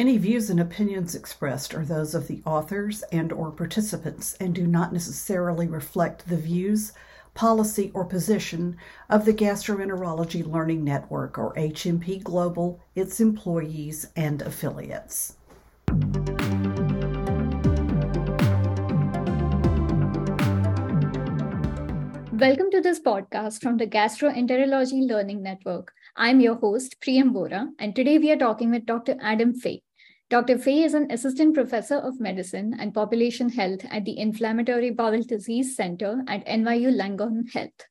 Any views and opinions expressed are those of the authors and or participants and do not necessarily reflect the views, policy, or position of the Gastroenterology Learning Network or HMP Global, its employees, and affiliates. Welcome to this podcast from the Gastroenterology Learning Network. I'm your host, Priyam Bora, and today we are talking with Dr. Adam Faye. Dr. Faye is an assistant professor of medicine and population health at the Inflammatory Bowel Disease Center at NYU Langone Health.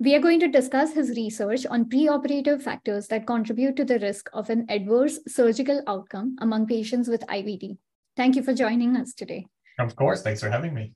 We are going to discuss his research on preoperative factors that contribute to the risk of an adverse surgical outcome among patients with IBD. Thank you for joining us today. Of course. Thanks for having me.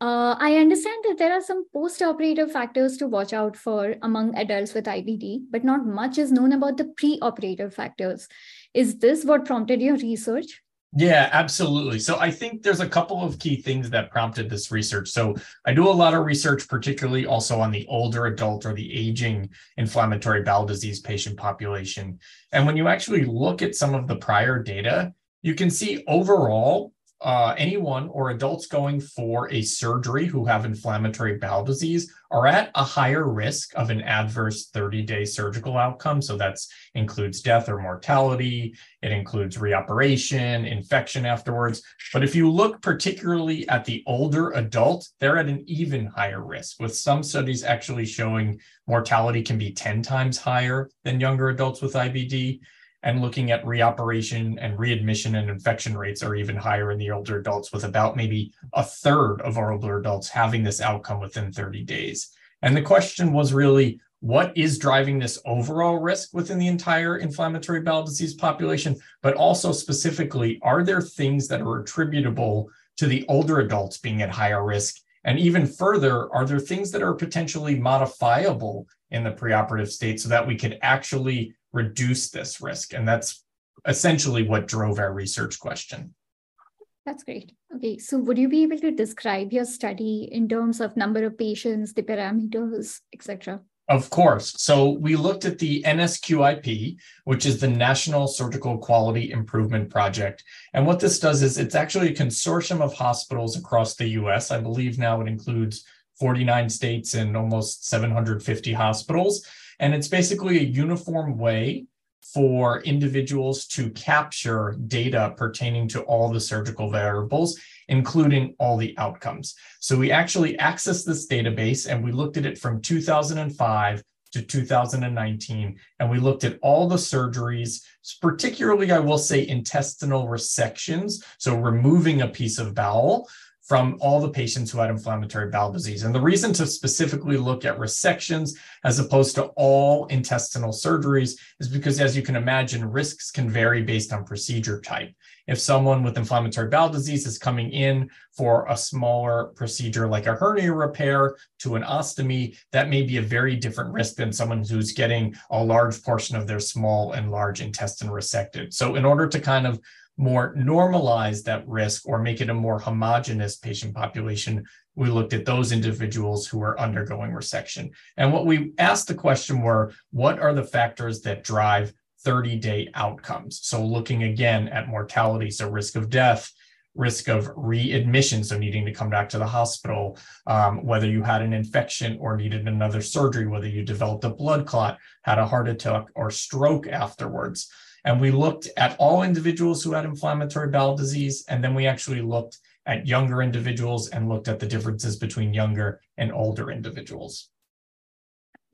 Uh, I understand that there are some post-operative factors to watch out for among adults with IBD, but not much is known about the pre-operative factors. Is this what prompted your research? Yeah, absolutely. So I think there's a couple of key things that prompted this research. So I do a lot of research, particularly also on the older adult or the aging inflammatory bowel disease patient population. And when you actually look at some of the prior data, you can see overall uh, anyone or adults going for a surgery who have inflammatory bowel disease are at a higher risk of an adverse 30 day surgical outcome. So that includes death or mortality, it includes reoperation, infection afterwards. But if you look particularly at the older adult, they're at an even higher risk, with some studies actually showing mortality can be 10 times higher than younger adults with IBD and looking at reoperation and readmission and infection rates are even higher in the older adults, with about maybe a third of our older adults having this outcome within 30 days. And the question was really what is driving this overall risk within the entire inflammatory bowel disease population? But also specifically, are there things that are attributable to the older adults being at higher risk? And even further, are there things that are potentially modifiable in the preoperative state so that we could actually reduce this risk. And that's essentially what drove our research question. That's great. Okay, so would you be able to describe your study in terms of number of patients, the parameters, etc.? Of course. So we looked at the NSQIP, which is the National Surgical Quality Improvement Project. And what this does is it's actually a consortium of hospitals across the US. I believe now it includes 49 states and almost 750 hospitals. And it's basically a uniform way for individuals to capture data pertaining to all the surgical variables, including all the outcomes. So we actually accessed this database and we looked at it from 2005 to 2019. And we looked at all the surgeries, particularly, I will say, intestinal resections. So removing a piece of bowel from all the patients who had inflammatory bowel disease. And the reason to specifically look at resections as opposed to all intestinal surgeries is because, as you can imagine, risks can vary based on procedure type. If someone with inflammatory bowel disease is coming in for a smaller procedure like a hernia repair to an ostomy, that may be a very different risk than someone who's getting a large portion of their small and large intestine resected. So, in order to kind of more normalize that risk or make it a more homogenous patient population, we looked at those individuals who are undergoing resection. And what we asked the question were what are the factors that drive 30 day outcomes? So, looking again at mortality, so risk of death, risk of readmission, so needing to come back to the hospital, um, whether you had an infection or needed another surgery, whether you developed a blood clot, had a heart attack or stroke afterwards. And we looked at all individuals who had inflammatory bowel disease. And then we actually looked at younger individuals and looked at the differences between younger and older individuals.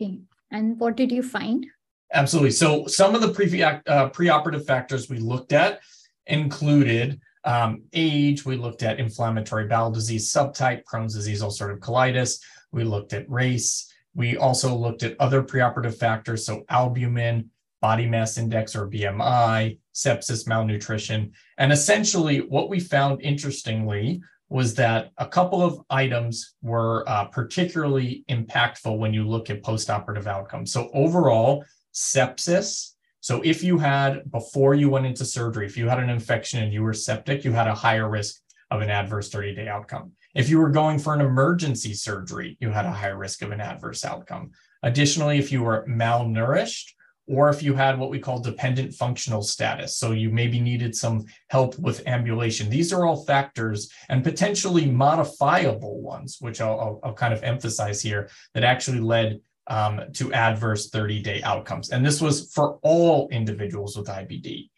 Okay. And what did you find? Absolutely. So some of the pre- uh, preoperative factors we looked at included um, age. We looked at inflammatory bowel disease subtype, Crohn's disease, ulcerative colitis. We looked at race. We also looked at other preoperative factors, so albumin, body mass index or BMI, sepsis, malnutrition. And essentially, what we found interestingly was that a couple of items were uh, particularly impactful when you look at postoperative outcomes. So, overall, sepsis. So, if you had, before you went into surgery, if you had an infection and you were septic, you had a higher risk of an adverse 30 day outcome. If you were going for an emergency surgery, you had a higher risk of an adverse outcome. Additionally, if you were malnourished or if you had what we call dependent functional status. So you maybe needed some help with ambulation. These are all factors and potentially modifiable ones, which I'll, I'll, I'll kind of emphasize here, that actually led um, to adverse 30 day outcomes. And this was for all individuals with IBD.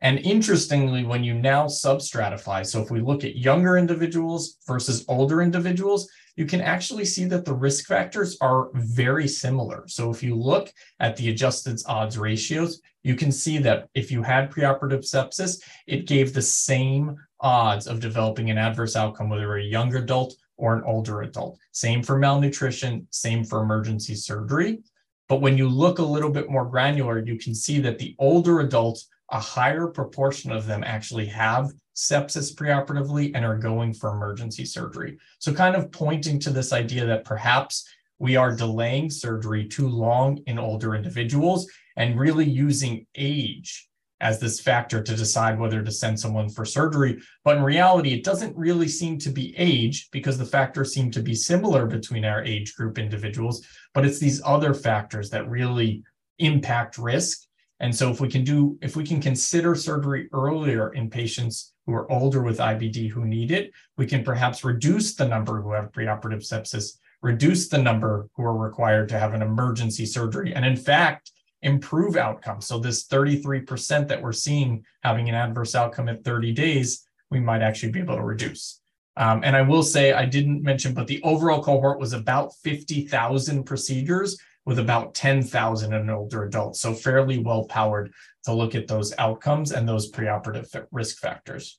And interestingly, when you now substratify, so if we look at younger individuals versus older individuals, you can actually see that the risk factors are very similar. So if you look at the adjusted odds ratios, you can see that if you had preoperative sepsis, it gave the same odds of developing an adverse outcome, whether a young adult or an older adult. Same for malnutrition, same for emergency surgery. But when you look a little bit more granular, you can see that the older adults, a higher proportion of them actually have sepsis preoperatively and are going for emergency surgery. So, kind of pointing to this idea that perhaps we are delaying surgery too long in older individuals and really using age as this factor to decide whether to send someone for surgery. But in reality, it doesn't really seem to be age because the factors seem to be similar between our age group individuals, but it's these other factors that really impact risk. And so if we can do, if we can consider surgery earlier in patients who are older with IBD who need it, we can perhaps reduce the number who have preoperative sepsis, reduce the number who are required to have an emergency surgery. And in fact, improve outcomes. So this 33% that we're seeing having an adverse outcome at 30 days, we might actually be able to reduce. Um, and I will say, I didn't mention, but the overall cohort was about 50,000 procedures with about 10,000 in older adults. So fairly well powered to look at those outcomes and those preoperative risk factors.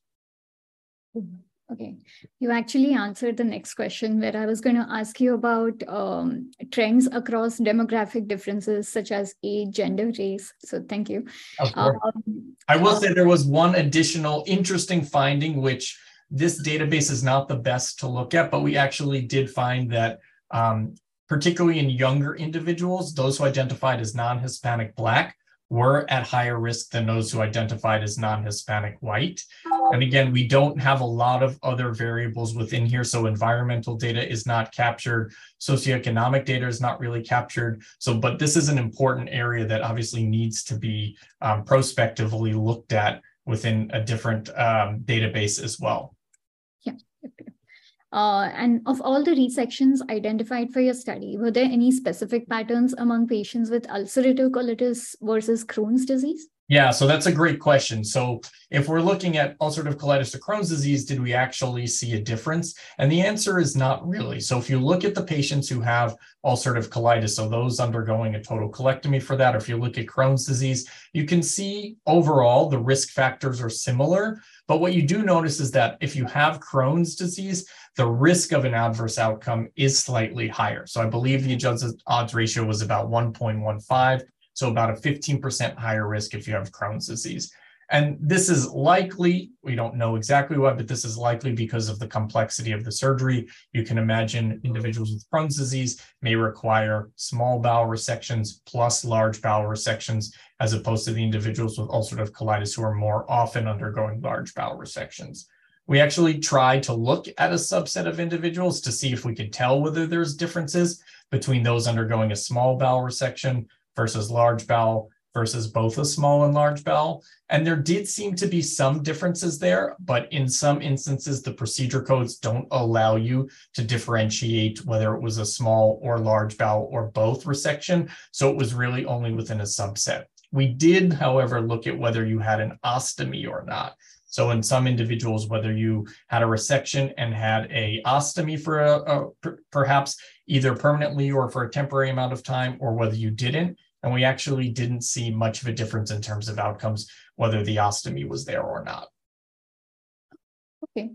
Mm-hmm. Okay, you actually answered the next question where I was going to ask you about um, trends across demographic differences such as age, gender, race. So thank you. Um, I will uh, say there was one additional interesting finding, which this database is not the best to look at, but we actually did find that um, particularly in younger individuals, those who identified as non-Hispanic Black were at higher risk than those who identified as non-Hispanic white. And again, we don't have a lot of other variables within here. So environmental data is not captured. Socioeconomic data is not really captured. So, but this is an important area that obviously needs to be um, prospectively looked at within a different um, database as well. Uh, and of all the resections identified for your study, were there any specific patterns among patients with ulcerative colitis versus Crohn's disease? Yeah, so that's a great question. So, if we're looking at ulcerative colitis to Crohn's disease, did we actually see a difference? And the answer is not really. So, if you look at the patients who have ulcerative colitis, so those undergoing a total colectomy for that, or if you look at Crohn's disease, you can see overall the risk factors are similar. But what you do notice is that if you have Crohn's disease, the risk of an adverse outcome is slightly higher. So I believe the adjusted odds ratio was about 1.15, so about a 15% higher risk if you have Crohn's disease. And this is likely, we don't know exactly why, but this is likely because of the complexity of the surgery. You can imagine individuals with Crohn's disease may require small bowel resections plus large bowel resections, as opposed to the individuals with ulcerative colitis who are more often undergoing large bowel resections. We actually tried to look at a subset of individuals to see if we could tell whether there's differences between those undergoing a small bowel resection versus large bowel versus both a small and large bowel. And there did seem to be some differences there, but in some instances, the procedure codes don't allow you to differentiate whether it was a small or large bowel or both resection. So it was really only within a subset. We did, however, look at whether you had an ostomy or not. So in some individuals, whether you had a resection and had a ostomy for a, a perhaps either permanently or for a temporary amount of time, or whether you didn't, and we actually didn't see much of a difference in terms of outcomes, whether the ostomy was there or not. Okay.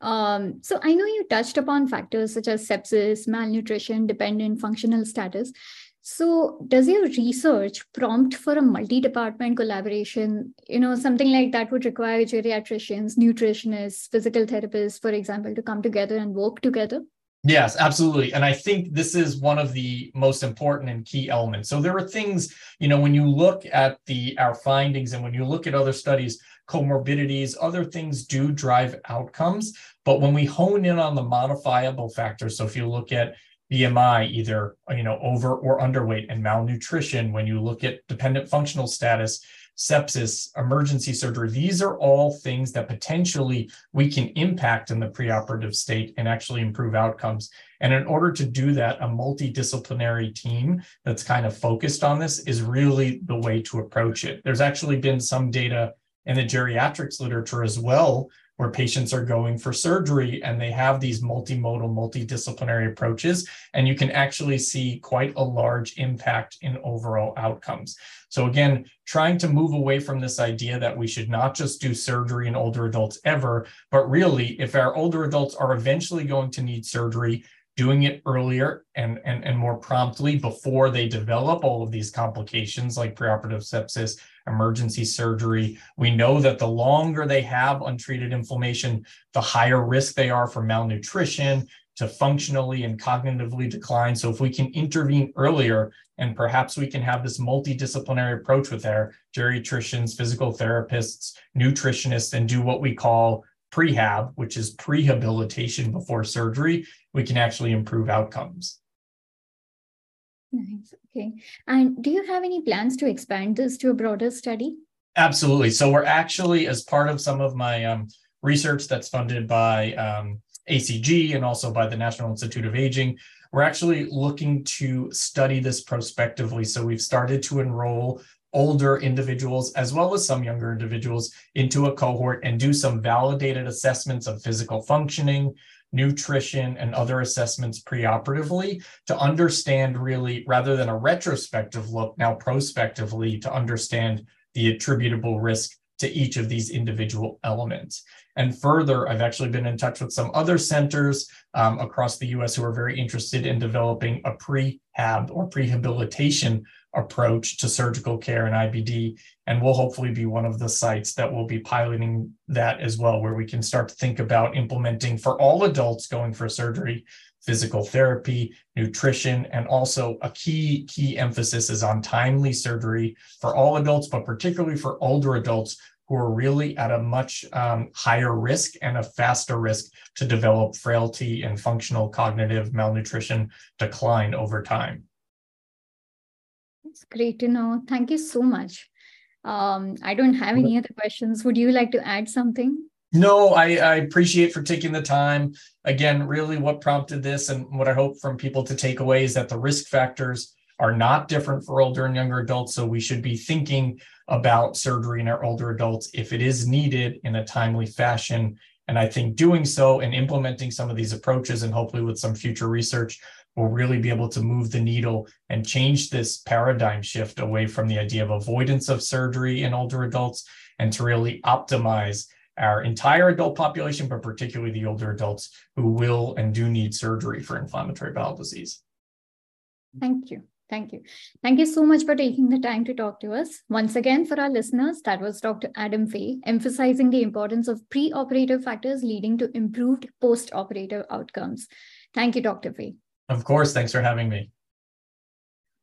Um, so I know you touched upon factors such as sepsis, malnutrition, dependent functional status. So, does your research prompt for a multi department collaboration? You know, something like that would require geriatricians, nutritionists, physical therapists, for example, to come together and work together? Yes, absolutely. And I think this is one of the most important and key elements. So there are things, you know, when you look at the our findings and when you look at other studies, comorbidities, other things do drive outcomes. But when we hone in on the modifiable factors, so if you look at BMI, either you know over or underweight, and malnutrition. When you look at dependent functional status, sepsis, emergency surgery, these are all things that potentially we can impact in the preoperative state and actually improve outcomes. And in order to do that, a multidisciplinary team that's kind of focused on this is really the way to approach it. There's actually been some data in the geriatrics literature as well where patients are going for surgery and they have these multimodal, multidisciplinary approaches, and you can actually see quite a large impact in overall outcomes. So, again, trying to move away from this idea that we should not just do surgery in older adults ever, but really, if our older adults are eventually going to need surgery, doing it earlier and, and, and more promptly before they develop all of these complications like preoperative sepsis, emergency surgery. We know that the longer they have untreated inflammation, the higher risk they are for malnutrition, to functionally and cognitively decline. So if we can intervene earlier, and perhaps we can have this multidisciplinary approach with our geriatricians, physical therapists, nutritionists, and do what we call prehab, which is prehabilitation before surgery, we can actually improve outcomes. Nice. Okay. And do you have any plans to expand this to a broader study? Absolutely. So we're actually, as part of some of my um, research that's funded by um, ACG and also by the National Institute of Aging, we're actually looking to study this prospectively. So we've started to enroll older individuals as well as some younger individuals into a cohort and do some validated assessments of physical functioning, nutrition, and other assessments preoperatively to understand really, rather than a retrospective look, now prospectively to understand the attributable risk to each of these individual elements. And further, I've actually been in touch with some other centers um, across the US who are very interested in developing a prehab or prehabilitation approach to surgical care and IBD. And we'll hopefully be one of the sites that will be piloting that as well, where we can start to think about implementing for all adults going for surgery physical therapy, nutrition, and also a key key emphasis is on timely surgery for all adults, but particularly for older adults who are really at a much um, higher risk and a faster risk to develop frailty and functional cognitive malnutrition decline over time. That's great to know. Thank you so much. Um, I don't have any other questions. Would you like to add something? No, I, I, appreciate for taking the time. Again, really what prompted this and what I hope from people to take away is that the risk factors are not different for older and younger adults. So we should be thinking about surgery in our older adults if it is needed in a timely fashion. And I think doing so and implementing some of these approaches and hopefully with some future research will really be able to move the needle and change this paradigm shift away from the idea of avoidance of surgery in older adults and to really optimize our entire adult population, but particularly the older adults who will and do need surgery for inflammatory bowel disease. Thank you. Thank you. Thank you so much for taking the time to talk to us. Once again, for our listeners, that was Dr. Adam Faye, emphasizing the importance of pre-operative factors leading to improved post-operative outcomes. Thank you, Dr. Faye. Of course. Thanks for having me.